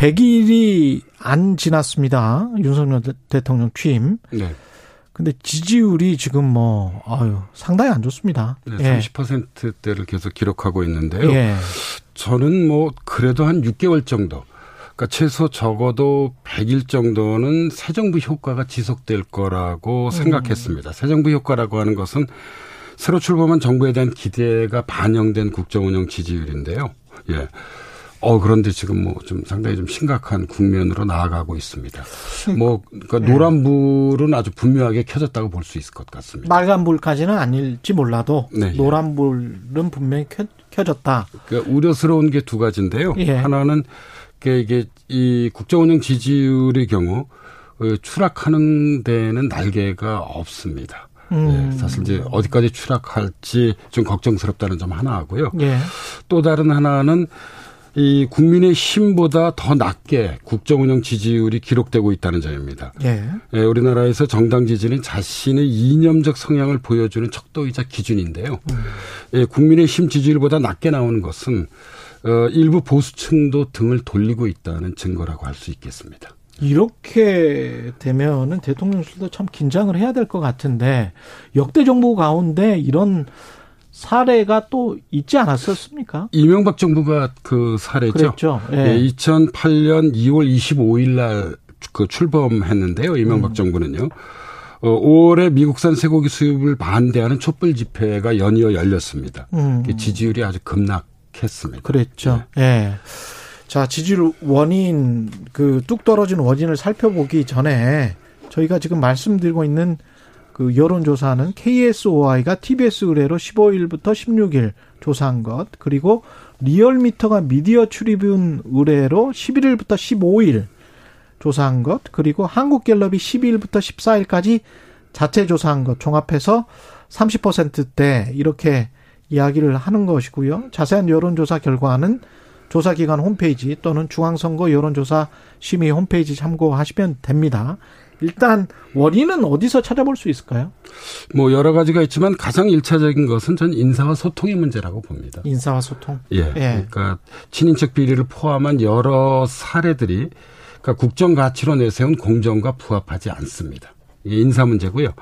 100일이 안 지났습니다. 윤석열 대통령 취임. 네. 근데 지지율이 지금 뭐 아유 상당히 안 좋습니다. 네, 예. 30%대를 계속 기록하고 있는데요. 예. 저는 뭐 그래도 한 6개월 정도 그러니까 최소 적어도 100일 정도는 새 정부 효과가 지속될 거라고 음. 생각했습니다. 새 정부 효과라고 하는 것은 새로 출범한 정부에 대한 기대가 반영된 국정 운영 지지율인데요. 예. 어, 그런데 지금 뭐 좀 상당히 좀 심각한 국면으로 나아가고 있습니다. 뭐, 그러니까 네. 노란 불은 아주 분명하게 켜졌다고 볼 수 있을 것 같습니다. 빨간 불까지는 아닐지 몰라도 네, 예. 노란 불은 분명히 켜, 켜졌다. 그러니까 우려스러운 게 두 가지인데요. 예. 하나는 이게 이 국정운영 지지율의 경우 어, 추락하는 데는 날개가 없습니다. 음. 예, 사실 이제 어디까지 추락할지 좀 걱정스럽다는 점 하나 하고요. 예. 또 다른 하나는 이 국민의 힘보다 더 낮게 국정운영 지지율이 기록되고 있다는 점입니다. 예. 예, 우리나라에서 정당 지지는 자신의 이념적 성향을 보여주는 척도이자 기준인데요. 예, 국민의 힘 지지율보다 낮게 나오는 것은 어, 일부 보수층도 등을 돌리고 있다는 증거라고 할 수 있겠습니다. 이렇게 되면은 대통령실도 참 긴장을 해야 될 것 같은데 역대 정부 가운데 이런 사례가 또 있지 않았었습니까? 이명박 정부가 그 사례죠. 그랬죠. 예. 예, 2008년 2월 25일 날 그 출범했는데요. 이명박 음. 정부는요. 어, 5월에 미국산 쇠고기 수입을 반대하는 촛불 집회가 연이어 열렸습니다. 음. 그 지지율이 아주 급락했습니다. 그랬죠. 예. 자, 지지율 원인, 그 뚝 떨어진 원인을 살펴보기 전에 저희가 지금 말씀드리고 있는 그 여론조사는 KSOI가 TBS 의뢰로 15일부터 16일 조사한 것, 그리고 리얼미터가 미디어 출입은 의뢰로 11일부터 15일 조사한 것, 그리고 한국갤럽이 12일부터 14일까지 자체 조사한 것 종합해서 30%대 이렇게 이야기를 하는 것이고요. 자세한 여론조사 결과는 조사기관 홈페이지 또는 중앙선거 여론조사 심의 홈페이지 참고하시면 됩니다. 일단 원인은 어디서 찾아볼 수 있을까요? 뭐 여러 가지가 있지만 가장 일차적인 것은 전 인사와 소통의 문제라고 봅니다. 인사와 소통. 예. 그러니까 친인척 비리를 포함한 여러 사례들이 그러니까 국정 가치로 내세운 공정과 부합하지 않습니다. 인사 문제고요.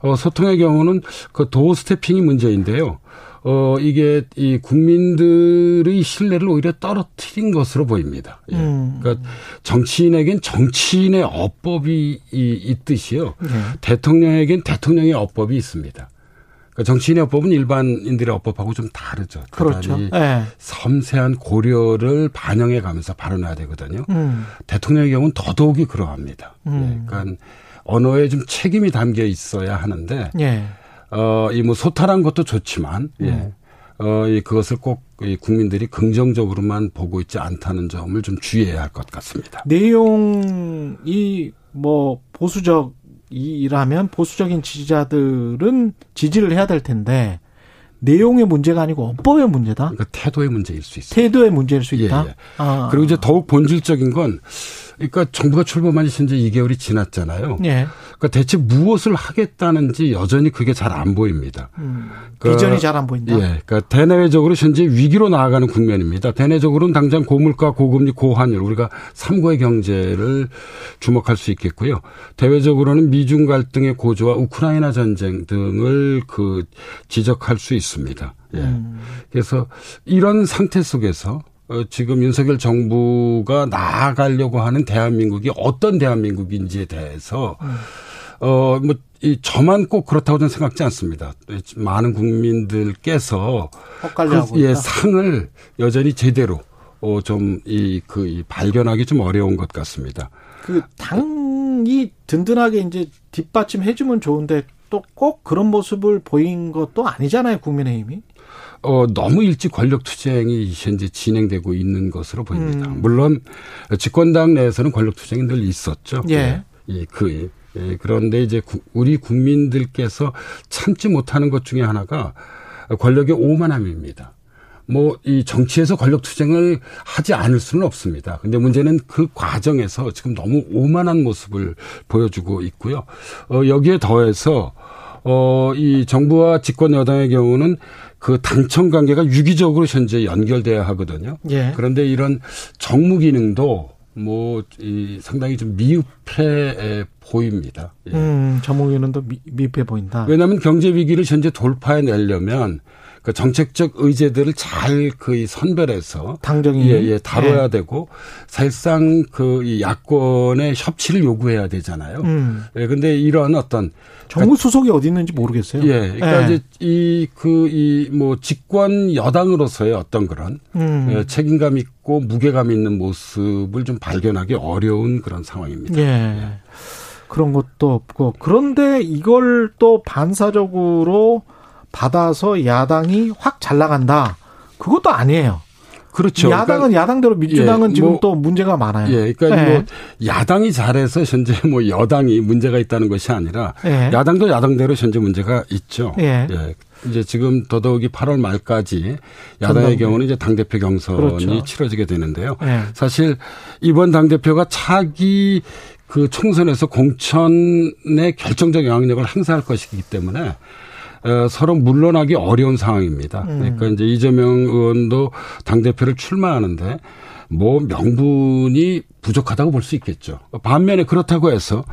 어, 소통의 경우는 그 도어 스태핑이 문제인데요. 어, 이게 이 국민들의 신뢰를 오히려 떨어뜨린 것으로 보입니다. 예. 음. 그러니까 정치인에겐 정치인의 어법이 이- 있듯이요. 예. 대통령에겐 대통령의 어법이 있습니다. 그러니까 정치인의 어법은 일반인들의 어법하고 좀 다르죠. 그렇죠. 예. 섬세한 고려를 반영해 가면서 발언해야 되거든요. 음. 대통령의 경우는 더더욱이 그러합니다. 음. 예, 그러니까 언어에 좀 책임이 담겨 있어야 하는데 예. 어, 이 뭐 소탈한 것도 좋지만 예. 음. 어, 이 그것을 꼭 이 국민들이 긍정적으로만 보고 있지 않다는 점을 좀 주의해야 할 것 같습니다. 내용이 뭐 보수적 이라면 보수적인 지지자들은 지지를 해야 될 텐데 내용의 문제가 아니고 어법의 문제다. 그러니까 태도의 문제일 수 있습니다. 태도의 문제일 수 있다. 예, 예. 아. 그리고 이제 더욱 본질적인 건 그러니까 정부가 출범한 지 이제 2개월이 지났잖아요. 예. 그러니까 대체 무엇을 하겠다는지 여전히 그게 잘 안 보입니다. 음. 그- 비전이 잘 안 보인다. 예, 그러니까 대내외적으로 현재 위기로 나아가는 국면입니다. 대내적으로는 당장 고물가, 고금리, 고환율 우리가 삼고의 경제를 주목할 수 있겠고요. 대외적으로는 미중 갈등의 고조와 우크라이나 전쟁 등을 그 지적할 수 있습니다. 예. 음. 그래서 이런 상태 속에서 어, 지금 윤석열 정부가 나아가려고 하는 대한민국이 어떤 대한민국인지에 대해서 어, 뭐, 이, 저만 꼭 그렇다고 저는 생각지 않습니다. 많은 국민들께서 그, 예. 상을 여전히 제대로 어, 좀, 이, 그, 이 발견하기 좀 어려운 것 같습니다. 그 당 이 든든하게 이제 뒷받침해주면 좋은데 또 꼭 그런 모습을 보인 것도 아니잖아요 국민의힘이. 어, 너무 일찍 권력 투쟁이 현재 진행되고 있는 것으로 보입니다. 음. 물론 집권당 내에서는 권력 투쟁이 늘 있었죠. 예. 예, 그 예, 그런데 이제 구, 우리 국민들께서 참지 못하는 것 중에 하나가 권력의 오만함입니다. 뭐 이 정치에서 권력 투쟁을 하지 않을 수는 없습니다. 근데 문제는 그 과정에서 지금 너무 오만한 모습을 보여주고 있고요. 어 여기에 더해서 어이 정부와 집권 여당의 경우는 그 당청 관계가 유기적으로 현재 연결돼야 하거든요. 예. 그런데 이런 정무 기능도 뭐, 이 상당히 좀 미흡해 보입니다. 예. 음, 더 미, 미흡해 보인다. 왜냐하면 경제 위기를 현재 돌파해 내려면 그 정책적 의제들을 잘 그 선별해서 당정이 예, 예, 다뤄야 예. 되고 사실상 그 이 야권의 협치를 요구해야 되잖아요. 음. 예, 근데 이런 어떤 정무 수석이 어디 있는지 모르겠어요. 예, 그러니까 예. 이제 이 그 이 뭐 집권 여당으로서의 어떤 그런 음. 예, 책임감 있고 무게감 있는 모습을 좀 발견하기 어려운 그런 상황입니다. 예. 그런 것도 없고 그런데 이걸 또 반사적으로 받아서 야당이 확 잘 나간다. 그것도 아니에요. 그렇죠. 야당은 그러니까, 야당대로 민주당은 예, 지금 뭐, 또 문제가 많아요. 예, 그러니까 예. 뭐 야당이 잘해서 현재 뭐 여당이 문제가 있다는 것이 아니라 예. 야당도 야당대로 현재 문제가 있죠. 예. 이제 지금 더더욱이 8월 말까지 야당의. 경우는 이제 당 대표 경선이 그렇죠. 치러지게 되는데요. 예. 사실 이번 당 대표가 차기 그 총선에서 공천에 결정적 영향력을 행사할 것이기 때문에 어, 서로 물러나기 어려운 상황입니다. 음. 그러니까 이제 이재명 의원도 당 대표를 출마하는데 뭐 명분이 부족하다고 볼 수 있겠죠. 반면에 그렇다고 해서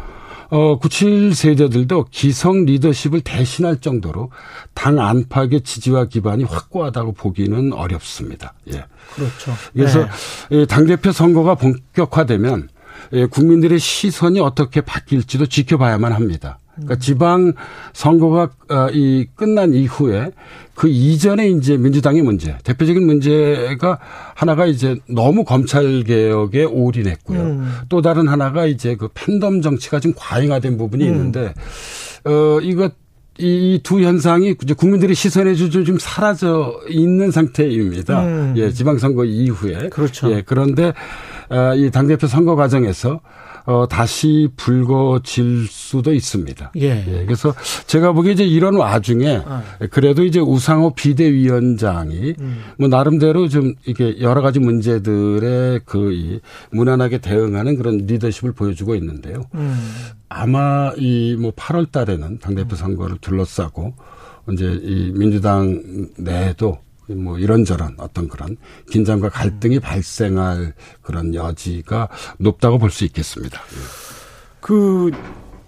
어, 97 세대들도 기성 리더십을 대신할 정도로 당 안팎의 지지와 기반이 확고하다고 보기는 어렵습니다. 예. 그렇죠. 그래서 예. 당 대표 선거가 본격화되면 예, 국민들의 시선이 어떻게 바뀔지도 지켜봐야만 합니다. 그러니까 지방 선거가 어, 이 끝난 이후에 그 이전에 이제 민주당의 문제, 대표적인 문제가 하나가 이제 너무 검찰 개혁에 올인했고요. 음. 또 다른 하나가 이제 그 팬덤 정치가 좀 과잉화된 부분이 음. 있는데 어 이것 이두 현상이 이제 국민들의 시선에 좀, 좀 사라져 있는 상태입니다. 음. 예, 지방선거 이후에. 그렇죠. 예, 그런데 아, 이 당대표 선거 과정에서 어, 다시 불거질 수도 있습니다. 예. 예, 그래서 제가 보기에 이제 이런 와중에 아. 그래도 이제 우상호 비대위원장이 음. 뭐 나름대로 좀 이게 여러 가지 문제들에 그이 무난하게 대응하는 그런 리더십을 보여주고 있는데요. 음. 아마 이 뭐 8월 달에는 당대표 선거를 둘러싸고 이제 이 민주당 내에도 뭐 이런저런 어떤 그런 긴장과 갈등이 발생할 그런 여지가 높다고 볼 수 있겠습니다. 그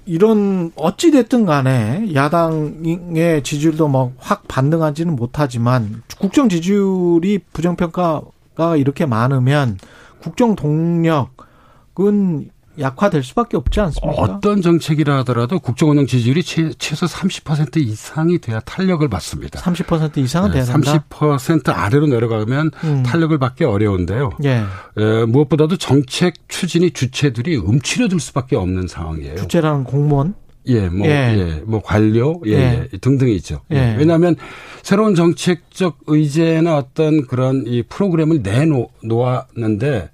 이런 어찌 됐든 간에 야당의 지지율도 뭐확 반등하지는 못하지만 국정 지지율이 부정평가가 이렇게 많으면 국정 동력은 약화될 수밖에 없지 않습니까? 어떤 정책이라 하더라도 국정운영 지지율이 최, 최소 30% 이상이 돼야 탄력을 받습니다. 30% 이상은 네, 돼야 된다. 30% 아래로 내려가면 음. 탄력을 받기 어려운데요. 예. 에, 무엇보다도 정책 추진이 주체들이 움츠려들 수밖에 없는 상황이에요. 주체라는 공무원. 예, 뭐, 예. 예, 뭐 관료, 예, 예. 예, 등등이죠. 예. 왜냐하면 새로운 정책적 의제나 어떤 그런 이 프로그램을 내놓았는데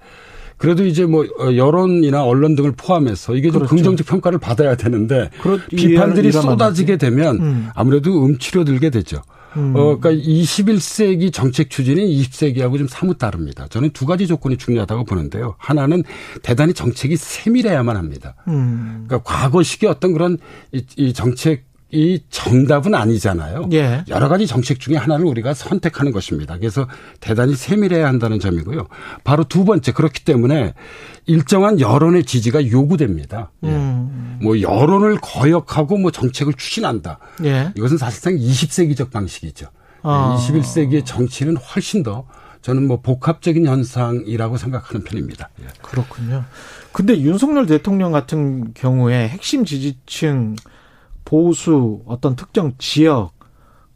그래도 이제 뭐 어, 여론이나 언론 등을 포함해서 이게 좀 그렇죠. 긍정적 평가를 받아야 되는데 그렇- 비판들이 쏟아지게 되면 음. 아무래도 움츠려들게 되죠. 음. 어, 그러니까 21세기 정책 추진이 20세기하고 좀 사뭇 다릅니다. 저는 두 가지 조건이 중요하다고 보는데요. 하나는 대단히 정책이 세밀해야만 합니다. 음. 그러니까 과거식의 어떤 그런 이, 이 정책 이 정답은 아니잖아요. 예. 여러 가지 정책 중에 하나를 우리가 선택하는 것입니다. 그래서 대단히 세밀해야 한다는 점이고요. 바로 두 번째 그렇기 때문에 일정한 여론의 지지가 요구됩니다. 예. 음. 뭐 여론을 거역하고 뭐 정책을 추진한다. 예. 이것은 사실상 20세기적 방식이죠. 아. 21세기의 정치는 훨씬 더 저는 뭐 복합적인 현상이라고 생각하는 편입니다. 예. 그렇군요. 근데 윤석열 대통령 같은 경우에 핵심 지지층 보수 어떤 특정 지역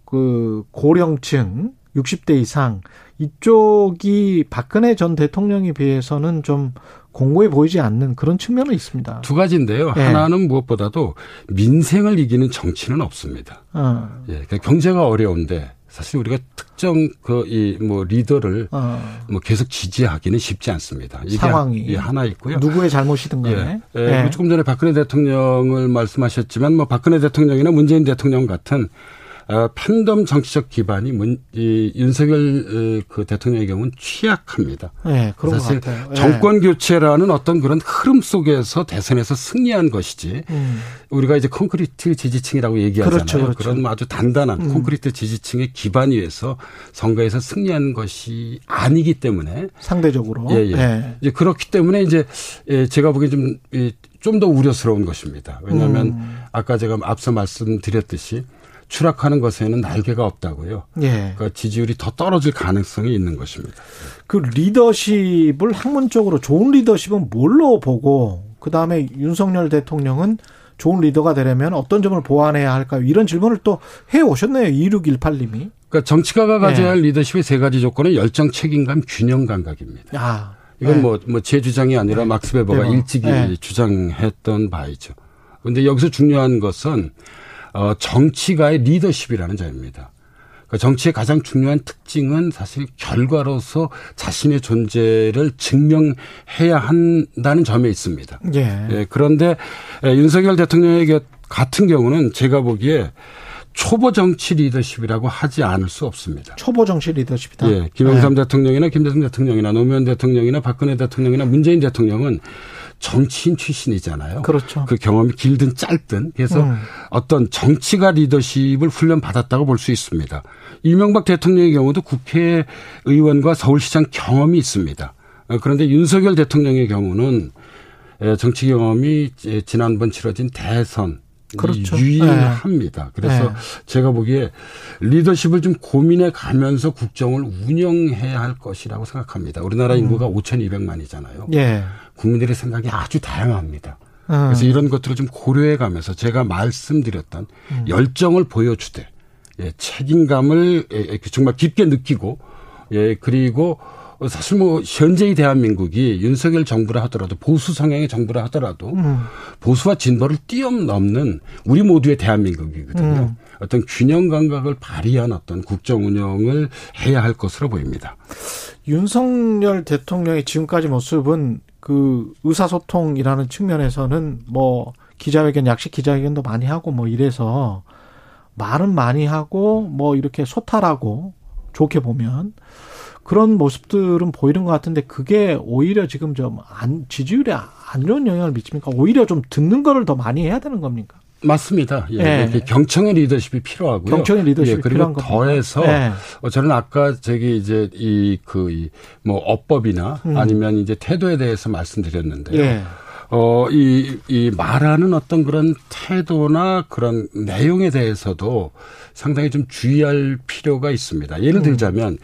그 고령층 60대 이상 이쪽이 박근혜 전 대통령에 비해서는 좀 공고해 보이지 않는 그런 측면은 있습니다. 두 가지인데요. 예. 하나는 무엇보다도 민생을 이기는 정치는 없습니다. 어. 예, 그러니까 경제가 어려운데 사실 우리가 특정 그 이 뭐 리더를 어. 뭐 계속 지지하기는 쉽지 않습니다. 이게 상황이. 예, 하나 있고요. 누구의 잘못이든 예. 간에. 예, 예. 뭐 조금 전에 박근혜 대통령을 말씀하셨지만 뭐 박근혜 대통령이나 문재인 대통령 같은 어, 팬덤 정치적 기반이 문, 이 윤석열 어, 그 대통령의 경우는 취약합니다. 예, 그런 사실 것 같아요. 예. 정권 교체라는 어떤 그런 흐름 속에서 대선에서 승리한 것이지 음. 우리가 이제 콘크리트 지지층이라고 얘기하잖아요. 그렇죠, 그렇죠. 그런 뭐 아주 단단한 음. 콘크리트 지지층의 기반 위에서 선거에서 승리한 것이 아니기 때문에 상대적으로. 예, 예. 이제 그렇기 때문에 이제 예, 제가 보기엔 좀, 좀더 우려스러운 것입니다. 왜냐하면 음. 아까 제가 앞서 말씀드렸듯이 추락하는 것에는 날개가 없다고요. 예. 그러니까 지지율이 더 떨어질 가능성이 있는 것입니다. 그 리더십을 학문적으로 좋은 리더십은 뭘로 보고 그 다음에 윤석열 대통령은 좋은 리더가 되려면 어떤 점을 보완해야 할까요? 이런 질문을 또 해 오셨네요. 2618님이. 그러니까 정치가가 가져야 네. 할 리더십의 세 가지 조건은 열정, 책임감, 균형 감각입니다. 아. 이건 네. 뭐, 뭐, 제 주장이 아니라 막스 베버가 베버. 일찍이 네. 주장했던 바이죠. 근데 여기서 중요한 것은, 어, 정치가의 리더십이라는 점입니다. 그러니까 정치의 가장 중요한 특징은 사실 결과로서 자신의 존재를 증명해야 한다는 점에 있습니다. 예. 예, 그런데 예, 윤석열 대통령의 겨- 같은 경우는 제가 보기에 초보 정치 리더십이라고 하지 않을 수 없습니다. 초보 정치 리더십이다. 예, 김영삼 네. 대통령이나 김대중 대통령이나 노무현 대통령이나 박근혜 대통령이나 문재인 대통령은 정치인 출신이잖아요. 그렇죠. 그 경험이 길든 짧든 그래서 음. 어떤 정치가 리더십을 훈련 받았다고 볼 수 있습니다. 이명박 대통령의 경우도 국회의원과 서울시장 경험이 있습니다. 어, 그런데 윤석열 대통령의 경우는 에, 정치 경험이 제- 지난번 치러진 대선 그렇죠. 유일합니다. 그래서 네. 제가 보기에 리더십을 좀 고민해 가면서 국정을 운영해야 할 것이라고 생각합니다. 우리나라 인구가 5,200만이잖아요. 예. 국민들의 생각이 아주 다양합니다. 음. 그래서 이런 것들을 좀 고려해 가면서 제가 말씀드렸던 열정을 보여주되 예, 책임감을 예, 예, 정말 깊게 느끼고 예, 그리고 사실 뭐 현재의 대한민국이 윤석열 정부라 하더라도 보수 성향의 정부라 하더라도 음. 보수와 진보를 뛰어넘는 우리 모두의 대한민국이거든요. 음. 어떤 균형 감각을 발휘한 어떤 국정 운영을 해야 할 것으로 보입니다. 윤석열 대통령의 지금까지 모습은 그 의사소통이라는 측면에서는 뭐 기자회견, 약식 기자회견도 많이 하고 뭐 이래서 말은 많이 하고 뭐 이렇게 소탈하고 좋게 보면 그런 모습들은 보이는 것 같은데 그게 오히려 지금 좀 안, 지지율에 안 좋은 영향을 미칩니까? 오히려 좀 듣는 거를 더 많이 해야 되는 겁니까? 맞습니다. 예, 예. 이렇게 경청의 리더십이 필요하고요. 경청의 리더십이 예, 그리고. 더해서 예. 어, 저는 아까 저기 이제 이그뭐 어법이나 음. 아니면 이제 태도에 대해서 말씀드렸는데요. 예. 어, 이, 이 말하는 어떤 그런 태도나 그런 내용에 대해서도 상당히 좀 주의할 필요가 있습니다. 음. 예를 들자면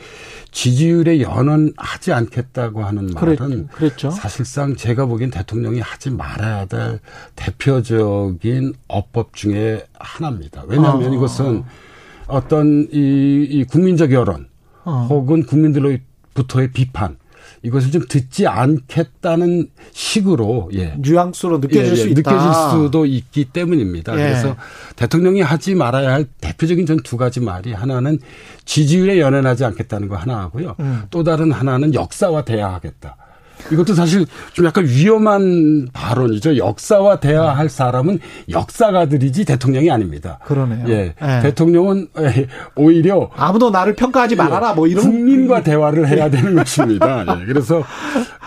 지지율에 연연하지 않겠다고 하는 말은 그랬, 그랬죠. 사실상 제가 보기엔 대통령이 하지 말아야 될 대표적인 어법 중에 하나입니다. 왜냐하면 아. 이것은 어떤 이, 이 국민적 여론 어. 혹은 국민들로부터의 비판 이것을 좀 듣지 않겠다는 식으로 예. 뉘앙스로 느껴질 예, 예, 수 있다. 느껴질 수도 있기 때문입니다. 예. 그래서 대통령이 하지 말아야 할 대표적인 전 두 가지 말이 하나는 지지율에 연연하지 않겠다는 거 하나 하고요. 음. 또 다른 하나는 역사와 대화하겠다. 이것도 사실 좀 약간 위험한 발언이죠. 역사와 대화할 사람은 역사가들이지 대통령이 아닙니다. 그러네요. 예. 예. 대통령은 오히려 아무도 나를 평가하지 말아라 뭐 이런 국민과 대화를 해야 되는 것입니다. 예, 그래서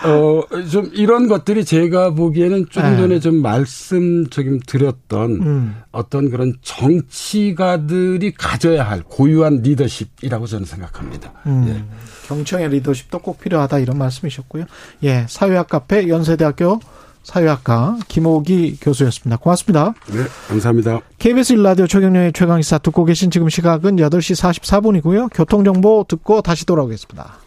어좀 이런 것들이 제가 보기에는 조금 네. 전에 좀 말씀 조금 드렸던 음. 어떤 그런 정치가들이 가져야 할 고유한 리더십이라고 저는 생각합니다. 음, 예. 경청의 리더십도 꼭 필요하다 이런 말씀이셨고요. 예, 사회학 카페 연세대학교 사회학과 김호기 교수였습니다. 고맙습니다. 네, 감사합니다. KBS 일라디오 최경영의 최강시사 듣고 계신 지금 시각은 8시 44분이고요. 교통정보 듣고 다시 돌아오겠습니다.